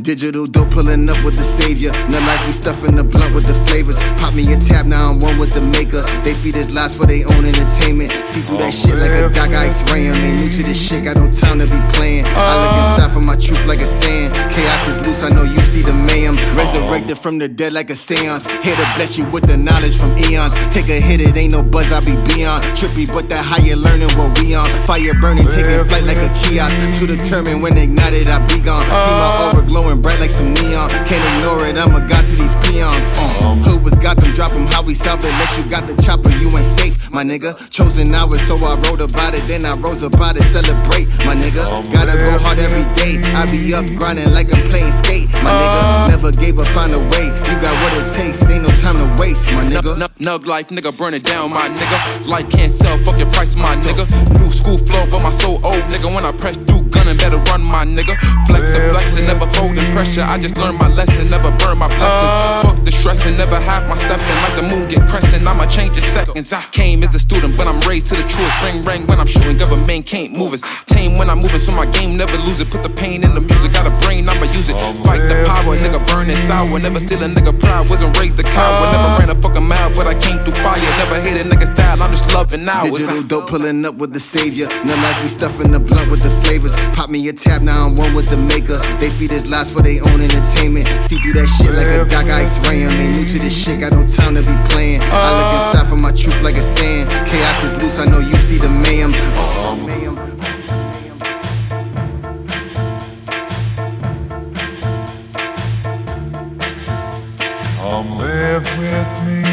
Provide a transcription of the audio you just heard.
Digital dope pulling up with the savior. No life, we stuffing the blunt with the flavors. Pop me a tab, now I'm one with the maker. They feed us lies for their own entertainment. See through that oh, shit like a doc, I X-ray. Ain't new to this shit, got no time to be playing. I look uh. inside for my truth like a From the dead like a seance. Here to bless you with the knowledge from eons. Take a hit, it ain't no buzz, I be beyond. Trippy, but that higher learning what we on. Fire burning, taking flight like a kiosk. To determine when ignited, I be gone. See my aura glowing bright like some neon. Can't ignore it, I'm a god to these peons. Uh. Hood was got them, drop them how we south. Unless you got the chopper, you ain't safe, my nigga. Chosen hours, so I wrote about it, then I rose about it. Celebrate, my nigga. Gotta go hard every day. I be up grinding like I'm playing skate, my nigga. Nigga. Nug, nug life, nigga, burn it down, my nigga. Life can't sell, fuck your price, my nigga. New school flow, but my soul old, nigga. When I press do gunning, better run, my nigga. Flex and flex and never folding pressure. I just learned my lesson, never burn my blessings. Uh. Fuck the stressing, never have my stepping. Like the moon get crescent, change seconds. I came as a student, but I'm raised to the truest. Ring, ring when I'm shooting, government can't move us. Tame when I'm moving, so my game never lose it. Put the pain in the music, got a brain, I'ma use it. Oh, Fight the power, nigga, burning sour. Never steal a nigga pride, wasn't raised a coward. Oh. Never ran a fucking mile, but I came through fire. Never hate a nigga style, I'm just loving hours. Digital dope pulling up with the savior. No lies, we stuffing the blunt with the flavors. Pop me a tab, now I'm one with the maker. They feed us lies for their own entertainment. See through that shit like a doc, I X-ray 'em. Ain't new to this shit, got no Chaos I know you see the mayhem. Oh, live with me.